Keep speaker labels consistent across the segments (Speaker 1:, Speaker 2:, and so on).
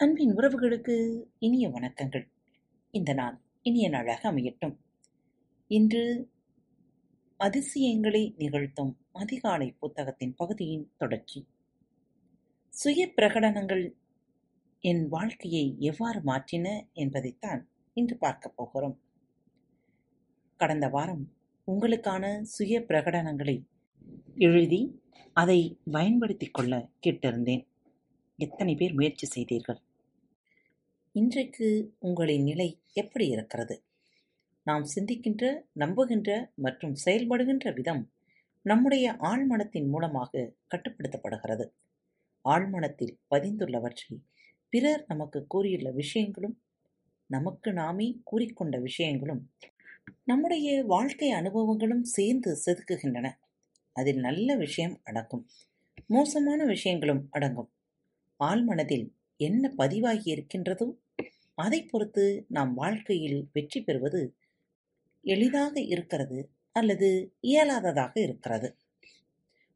Speaker 1: அன்பின் உறவுகளுக்கு இனிய வணக்கங்கள். இந்த நாள் இனிய நாளாக அமையட்டும். இன்று அதிசயங்களை நிகழ்த்தும் அதிகாலை புத்தகத்தின் பகுதியின் தொடர்ச்சி. சுய பிரகடனங்கள் என் வாழ்க்கையை எவ்வாறு மாற்றின என்பதைத்தான் இன்று பார்க்கப் போகிறோம். கடந்த வாரம் உங்களுக்கான சுய பிரகடனங்களை எழுதி அதை பயன்படுத்திக் கொள்ள கேட்டிருந்தேன். எத்தனை பேர் முயற்சி செய்தீர்கள்? இன்றைக்கு உங்களின் நிலை எப்படி இருக்கிறது? நாம் சிந்திக்கின்ற நம்புகின்ற மற்றும் செயல்படுகின்ற விதம் நம்முடைய ஆழ்மனத்தின் மூலமாக கட்டுப்படுத்தப்படுகிறது. ஆழ்மனத்தில் பதிந்துள்ளவற்றை பிறர் நமக்கு கூறியுள்ள விஷயங்களும் நமக்கு நாமே கூறிக்கொண்ட விஷயங்களும் நம்முடைய வாழ்க்கை அனுபவங்களும் சேர்ந்து செதுக்குகின்றன. அதில் நல்ல விஷயம் அடங்கும் மோசமான விஷயங்களும் அடங்கும். ஆழ்மனதில் என்ன பதிவாகி இருக்கின்றதோ அதை பொறுத்து நாம் வாழ்க்கையில் வெற்றி பெறுவது எளிதாக இருக்கிறது அல்லது இயலாததாக இருக்கிறது.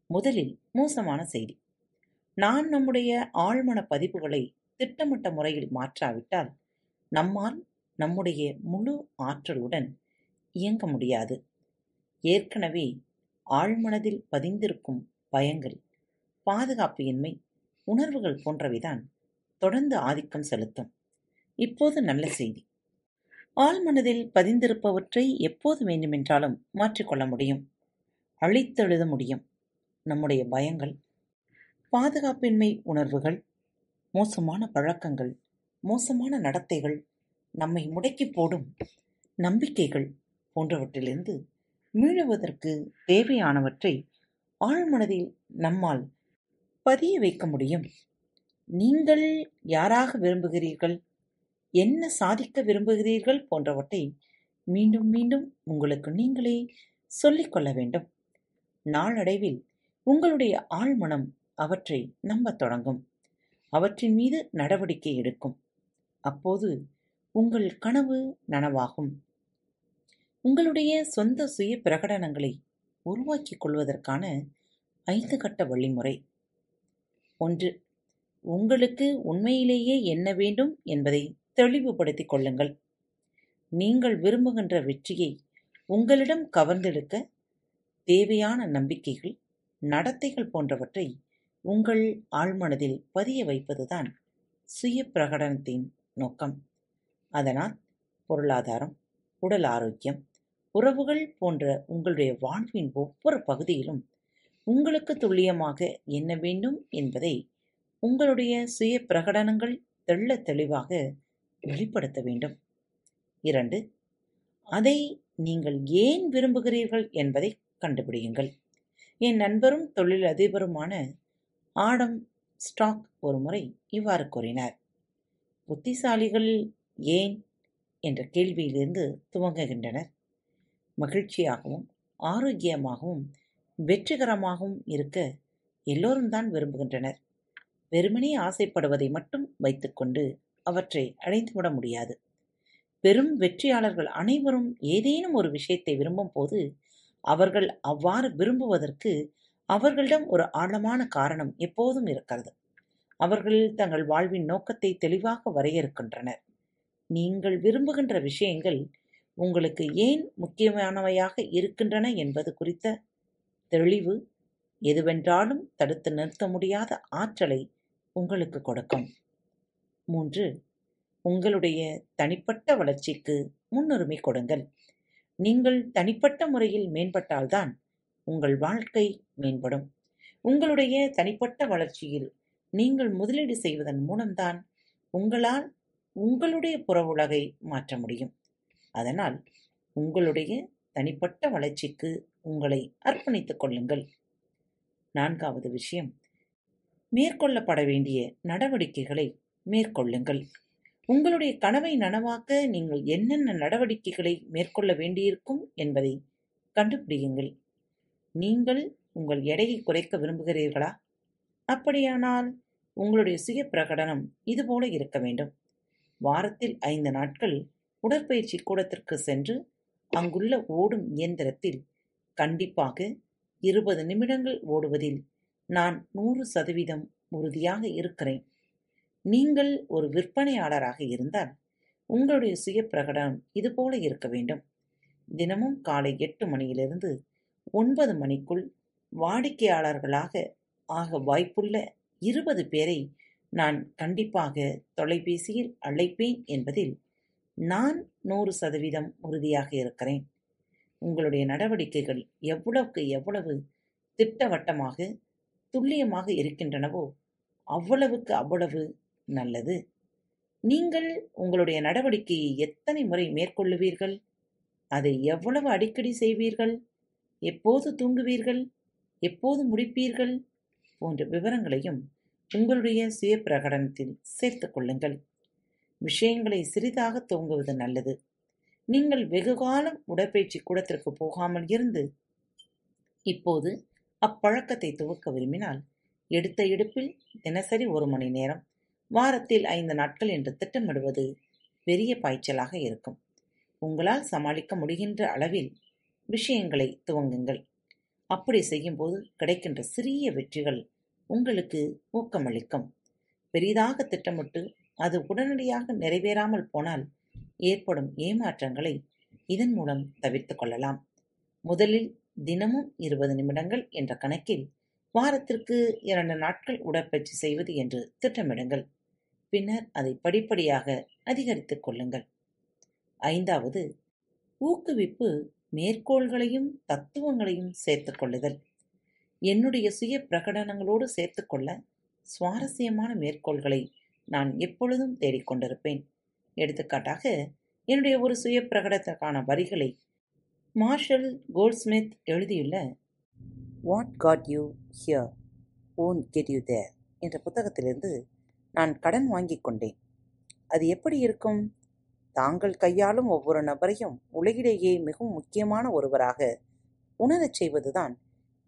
Speaker 1: முதலில் மோசமான செய்தி. நான் நம்முடைய ஆழ்மன பதிவுகளை திட்டமிட்ட முறையில் மாற்றாவிட்டால் நம்மால் நம்முடைய முழு ஆற்றலுடன் இயங்க முடியாது. ஏற்கனவே ஆழ்மனதில் பதிந்திருக்கும் பயங்கள் பாதுகாப்பு இன்மை உணர்வுகள் போன்றவைதான் தொடர்ந்து ஆதிக்கம் செலுத்தும். இப்போது நல்ல செய்தி. ஆழ்மனதில் பதிந்திருப்பவற்றை எப்போது வேண்டுமென்றாலும் மாற்றிக்கொள்ள முடியும். அழித்தெழுத முடியும். நம்முடைய பயங்கள் பாதுகாப்பின்மை உணர்வுகள் மோசமான பழக்கங்கள் மோசமான நடத்தைகள் நம்மை முடக்கி போடும் நம்பிக்கைகள் போன்றவற்றிலிருந்து மீளுவதற்கு தேவையானவற்றை ஆழ்மனதில் நம்மால் பதிய வைக்க முடியும். நீங்கள் யாராக விரும்புகிறீர்கள்? என்ன சாதிக்க விரும்புகிறீர்கள் போன்றவற்றை மீண்டும் மீண்டும் உங்களுக்கு நீங்களே சொல்லிக்கொள்ள வேண்டும். நாளடைவில் உங்களுடைய ஆழ்மனம் அவற்றை நம்பத் தொடங்கும். அவற்றின் மீது நடவடிக்கை எடுக்கும். அப்போது உங்கள் கனவு நனவாகும். உங்களுடைய சொந்த சுய பிரகடனங்களை உருவாக்கிக் கொள்வதற்கான ஐந்து கட்ட வழிமுறை. ஒன்று உங்களுக்கு உண்மையிலேயே என்ன வேண்டும் என்பதை தெளிவுபடுத்திக் கொள்ளுங்கள். நீங்கள் விரும்புகின்ற வெற்றியை உங்களிடம் கவர்ந்தெடுக்க தேவையான நம்பிக்கைகள் நடத்தைகள் போன்றவற்றை உங்கள் ஆழ்மனதில் பதிய வைப்பதுதான் சுய பிரகடனத்தின் நோக்கம். அதனால் பொருளாதாரம் உடல் ஆரோக்கியம் உறவுகள் போன்ற உங்களுடைய வாழ்வின் ஒவ்வொரு பகுதியிலும் உங்களுக்கு துல்லியமாக என்ன வேண்டும் என்பதை உங்களுடைய சுய பிரகடனங்கள் தெள்ள தெளிவாக வெளிப்படுத்த வேண்டும். இரண்டு அதை நீங்கள் ஏன் விரும்புகிறீர்கள் என்பதை கண்டுபிடியுங்கள். என் நண்பரும் தொழில் அதிபருமான ஆடம் ஸ்டாக் ஒரு முறை இவ்வாறு கூறினார். புத்திசாலிகள் ஏன்? என்ற கேள்வியிலிருந்து துவங்குகின்றனர். மகிழ்ச்சியாகவும் ஆரோக்கியமாகவும் வெற்றிகரமாகவும் இருக்க எல்லோரும் தான் விரும்புகின்றனர். வெறுமனே ஆசைப்படுவதை மட்டும் வைத்துக்கொண்டு அவற்றை அடைந்துவிட முடியாது. பெரும் வெற்றியாளர்கள் அனைவரும் ஏதேனும் ஒரு விஷயத்தை விரும்பும் போது அவர்கள் அவ்வாறு விரும்புவதற்கு அவர்களிடம் ஒரு ஆழமான காரணம் எப்போதும் இருக்கிறது. அவர்கள் தங்கள் வாழ்வின் நோக்கத்தை தெளிவாக வரையறுக்கின்றனர். நீங்கள் விரும்புகின்ற விஷயங்கள் உங்களுக்கு ஏன் முக்கியமானவையாக இருக்கின்றன என்பது குறித்த தெளிவு எதுவென்றாலும் தடுத்து நிறுத்த முடியாத ஆற்றலை உங்களுக்கு கொடுக்கும். மூன்று உங்களுடைய தனிப்பட்ட வளர்ச்சிக்கு முன்னுரிமை கொடுங்கள். நீங்கள் தனிப்பட்ட முறையில் மேம்பட்டால்தான் உங்கள் வாழ்க்கை மேம்படும். உங்களுடைய தனிப்பட்ட வளர்ச்சியில் நீங்கள் முதலீடு செய்வதன் மூலம்தான் உங்களால் உங்களுடைய புற உலகை மாற்ற முடியும். அதனால் உங்களுடைய தனிப்பட்ட வளர்ச்சிக்கு உங்களை அர்ப்பணித்துக் கொள்ளுங்கள். நான்காவது விஷயம் மேற்கொள்ளப்பட வேண்டிய நடவடிக்கைகளை மேற்கொள்ளுங்கள். உங்களுடைய கனவை நனவாக்க நீங்கள் என்னென்ன நடவடிக்கைகளை மேற்கொள்ள வேண்டியிருக்கும் என்பதை கண்டுபிடியுங்கள். நீங்கள் உங்கள் எடையை குறைக்க விரும்புகிறீர்களா? அப்படியானால் உங்களுடைய சுய பிரகடனம் இதுபோல இருக்க வேண்டும். வாரத்தில் ஐந்து நாட்கள் உடற்பயிற்சி கூடத்திற்கு சென்று அங்குள்ள ஓடும் இயந்திரத்தில் கண்டிப்பாக இருபது நிமிடங்கள் ஓடுவதில் நான் நூறு சதவீதம் உறுதியாக இருக்கிறேன். நீங்கள் ஒரு விற்பனையாளராக இருந்தால் உங்களுடைய சுய பிரகடனம் இதுபோல இருக்க வேண்டும். தினமும் காலை எட்டு மணியிலிருந்து ஒன்பது மணிக்குள் வாடிக்கையாளர்களாக ஆக வாய்ப்புள்ள இருபது பேரை நான் கண்டிப்பாக தொலைபேசியில் அழைப்பேன் என்பதில் நான் நூறு சதவீதம் உறுதியாக இருக்கிறேன். உங்களுடைய நடவடிக்கைகள் எவ்வளவுக்கு எவ்வளவு திட்டவட்டமாக துல்லியமாக இருக்கின்றனவோ அவ்வளவுக்கு அவ்வளவு நல்லது. நீங்கள் உங்களுடைய நடவடிக்கையை எத்தனை முறை மேற்கொள்ளுவீர்கள்? அதை எவ்வளவு அடிக்கடி செய்வீர்கள்? எப்போது தூங்குவீர்கள்? எப்போது முடிப்பீர்கள் போன்ற விவரங்களையும் உங்களுடைய சுய பிரகடனத்தில் சேர்த்து கொள்ளுங்கள். விஷயங்களை சிறிதாக துவங்குவது நல்லது. நீங்கள் வெகுகாலம் உடற்பயிற்சி கூடத்திற்கு போகாமல் இருந்து இப்போது அப்பழக்கத்தை துவக்க விரும்பினால் எடுத்த எடுப்பில் தினசரி ஒரு மணி நேரம் வாரத்தில் ஐந்து நாட்கள் என்று திட்டமிடுவது பெரிய பாய்ச்சலாக இருக்கும். உங்களால் சமாளிக்க முடிகின்ற அளவில் விஷயங்களை துவங்குங்கள். அப்படி செய்யும்போது கிடைக்கின்ற சிறிய வெற்றிகள் உங்களுக்கு ஊக்கமளிக்கும். பெரிதாக திட்டமிட்டு அது உடனடியாக நிறைவேறாமல் போனால் ஏற்படும் ஏமாற்றங்களை இதன் மூலம் தவிர்த்து கொள்ளலாம். முதலில் தினமும் இருபது நிமிடங்கள் என்ற கணக்கில் வாரத்திற்கு இரண்டு நாட்கள் உடற்பயிற்சி செய்வது என்று திட்டமிடுங்கள். பின்னர் அதை படிப்படியாக அதிகரித்துக் கொள்ளுங்கள். ஐந்தாவது ஊக்குவிப்பு மேற்கோள்களையும் தத்துவங்களையும் சேர்த்துக் கொள்ளுதல். என்னுடைய சுய பிரகடனங்களோடு சேர்த்துக்கொள்ள சுவாரஸ்யமான மேற்கோள்களை நான் எப்பொழுதும் தேடிக்கொண்டிருப்பேன் எடுத்துக்காட்டாக என்னுடைய ஒரு சுய பிரகடனத்திற்கான வரிகளை மார்ஷல் கோல்ட்ஸ்மித் எழுதியுள்ள what got you here? Won't get you there? என்ற புத்தகத்திலிருந்து நான் கடன் வாங்கிக் கொண்டேன். அது எப்படி இருக்கும்? தாங்கள் கையாளும் ஒவ்வொரு நபரையும் உலகிலேயே மிகவும் முக்கியமான ஒருவராக உணரச் செய்வதுதான்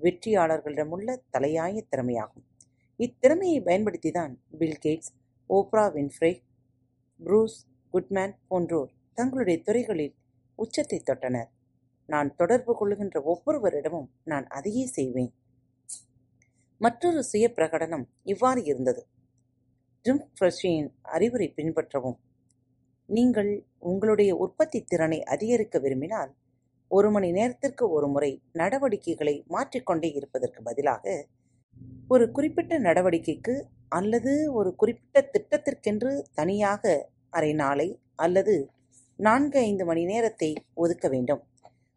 Speaker 1: வெற்றியாளர்களிடமுள்ள தலையாய திறமையாகும். இத்திறமையை பயன்படுத்திதான் Bill Gates Oprah Winfrey Bruce Goodman போன்றோர் தங்களுடைய துறைகளில் உச்சத்தை தொட்டனர். நான் தொடர்பு கொள்கின்ற ஒவ்வொருவரிடமும் நான் அதையே செய்வேன். மற்றொரு சுய பிரகடனம் இவ்வாறு இருந்தது. ஜிம் ஃப்ரெஷியின் அறிவுரை பின்பற்றவும். நீங்கள் உங்களுடைய உற்பத்தி திறனை அதிகரிக்க விரும்பினால் ஒரு மணி நேரத்திற்கு ஒரு முறை நடவடிக்கைகளை மாற்றிக்கொண்டே இருப்பதற்கு பதிலாக ஒரு குறிப்பிட்ட நடவடிக்கைக்கு அல்லது ஒரு குறிப்பிட்ட திட்டத்திற்கென்று தனியாக அரை நாளை அல்லது நான்கு ஐந்து மணி நேரத்தை ஒதுக்க வேண்டும்.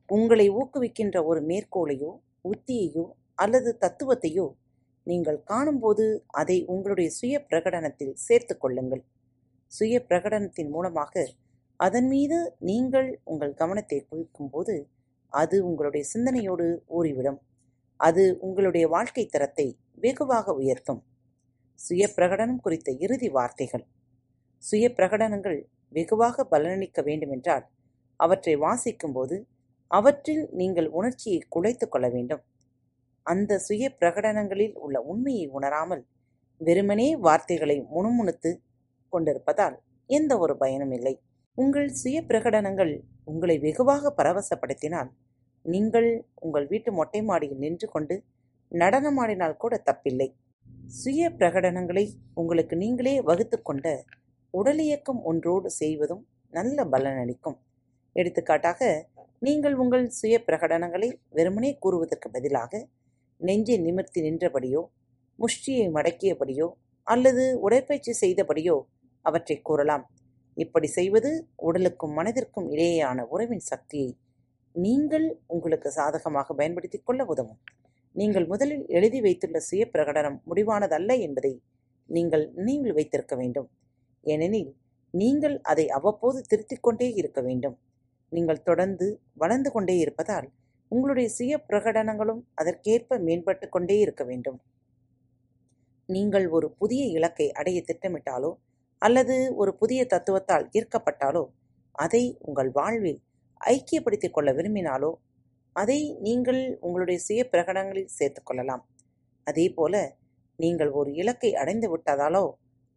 Speaker 1: உங்களை ஊக்குவிக்கின்ற ஒரு மேற்கோளையோ உத்தியையோ அல்லது தத்துவத்தையோ நீங்கள் காணும்போது அதை உங்களுடைய சுய பிரகடனத்தில் சேர்த்து கொள்ளுங்கள். சுய பிரகடனத்தின் மூலமாக அதன் மீது நீங்கள் உங்கள் கவனத்தை குவிக்கும்போது அது உங்களுடைய சிந்தனையோடு ஊறிவிடும். அது உங்களுடைய வாழ்க்கை தரத்தை வெகுவாக உயர்த்தும். சுய பிரகடனம் குறித்த இறுதி வார்த்தைகள். சுய பிரகடனங்கள் வெகுவாக பலனளிக்க வேண்டுமென்றால் அவற்றை வாசிக்கும்போது அவற்றில் நீங்கள் உணர்ச்சியை குலைத்துக் கொள்ள வேண்டும். அந்த சுய பிரகடனங்களில் உள்ள உண்மையை உணராமல் வெறுமனே வார்த்தைகளை முணுமுணுத்து கொண்டிருப்பதால் எந்த ஒரு பயனும் இல்லை. உங்கள் சுய பிரகடனங்கள் உங்களை வெகுவாக பரவசப்படுத்தினால் நீங்கள் உங்கள் வீட்டு மொட்டை மாடியில் நின்று கொண்டு நடனமாடினால் கூட தப்பில்லை. சுய பிரகடனங்களை உங்களுக்கு நீங்களே வகுத்து கொண்ட உடலியக்கம் ஒன்றோடு செய்வதும் நல்ல பலனளிக்கும் எடுத்துக்காட்டாக நீங்கள் உங்கள் சுய பிரகடனங்களை வெறுமனே கூறுவதற்கு பதிலாக நெஞ்சை நிமிர்த்தி நின்றபடியோ முஷ்டியை மடக்கியபடியோ அல்லது உடற்பயிற்சி செய்தபடியோ அவற்றை கூறலாம். இப்படி செய்வது உடலுக்கும் மனதிற்கும் இடையேயான உறவின் சக்தியை நீங்கள் உங்களுக்கு சாதகமாக பயன்படுத்திக் கொள்ள உதவும். நீங்கள் முதலில் எழுதி வைத்துள்ள சுய பிரகடனம் முடிவானதல்ல என்பதை நீங்கள் நினைவில் வைத்திருக்க வேண்டும். ஏனெனில் நீங்கள் அதை அவ்வப்போது திருத்திக் கொண்டே இருக்க வேண்டும். நீங்கள் தொடர்ந்து வளர்ந்து கொண்டே இருப்பதால் உங்களுடைய சுய பிரகடனங்களும் அதற்கேற்ப மேம்பட்டு கொண்டே இருக்க வேண்டும். நீங்கள் ஒரு புதிய இலக்கை அடைய திட்டமிட்டாலோ அல்லது ஒரு புதிய தத்துவத்தால் ஈர்க்கப்பட்டாலோ அதை உங்கள் வாழ்வில் ஐக்கியப்படுத்திக் கொள்ள விரும்பினாலோ அதை நீங்கள் உங்களுடைய சுய பிரகடனங்களில் சேர்த்துக் கொள்ளலாம். அதே போல நீங்கள் ஒரு இலக்கை அடைந்து விட்டதாலோ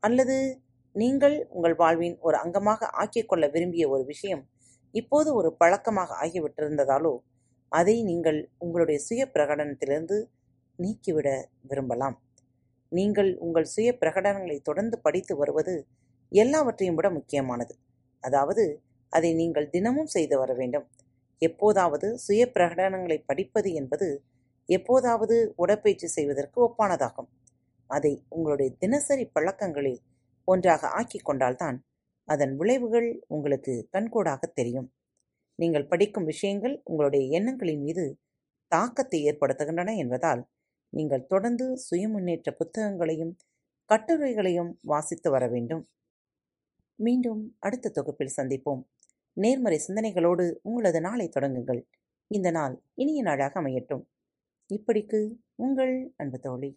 Speaker 1: அல்லது நீங்கள் உங்கள் வாழ்வின் ஒரு அங்கமாக ஆக்கிக்கொள்ள விரும்பிய ஒரு விஷயம் இப்போது ஒரு பழக்கமாக ஆகிவிட்டிருந்ததாலோ அதை நீங்கள் உங்களுடைய சுய பிரகடனத்திலிருந்து நீக்கிவிட விரும்பலாம். நீங்கள் உங்கள் சுய பிரகடனங்களை தொடர்ந்து படித்து வருவது எல்லாவற்றையும் விட முக்கியமானது. அதாவது அதை நீங்கள் தினமும் செய்து வர வேண்டும். எப்போதாவது சுய பிரகடனங்களை படிப்பது என்பது எப்போதாவது உடற்பயிற்சி செய்வதற்கு ஒப்பானதாகும். அதை உங்களுடைய தினசரி பழக்கங்களில் ஒன்றாக ஆக்கிக் கொண்டால்தான் அதன் விளைவுகள் உங்களுக்கு கண்கூடாக தெரியும். நீங்கள் படிக்கும் விஷயங்கள் உங்களுடைய எண்ணங்களின் மீது தாக்கத்தை ஏற்படுத்துகின்றன என்பதால் நீங்கள் தொடர்ந்து சுயமுன்னேற்ற புத்தகங்களையும் கட்டுரைகளையும் வாசித்து வர வேண்டும். மீண்டும் அடுத்த தொகுப்பில் சந்திப்போம். நேர்மறை சிந்தனைகளோடு உங்களது நாளை தொடங்குங்கள். இந்த நாள் இனிய நாளாக அமையட்டும். இப்படிக்கு உங்கள் அன்பு தோழி.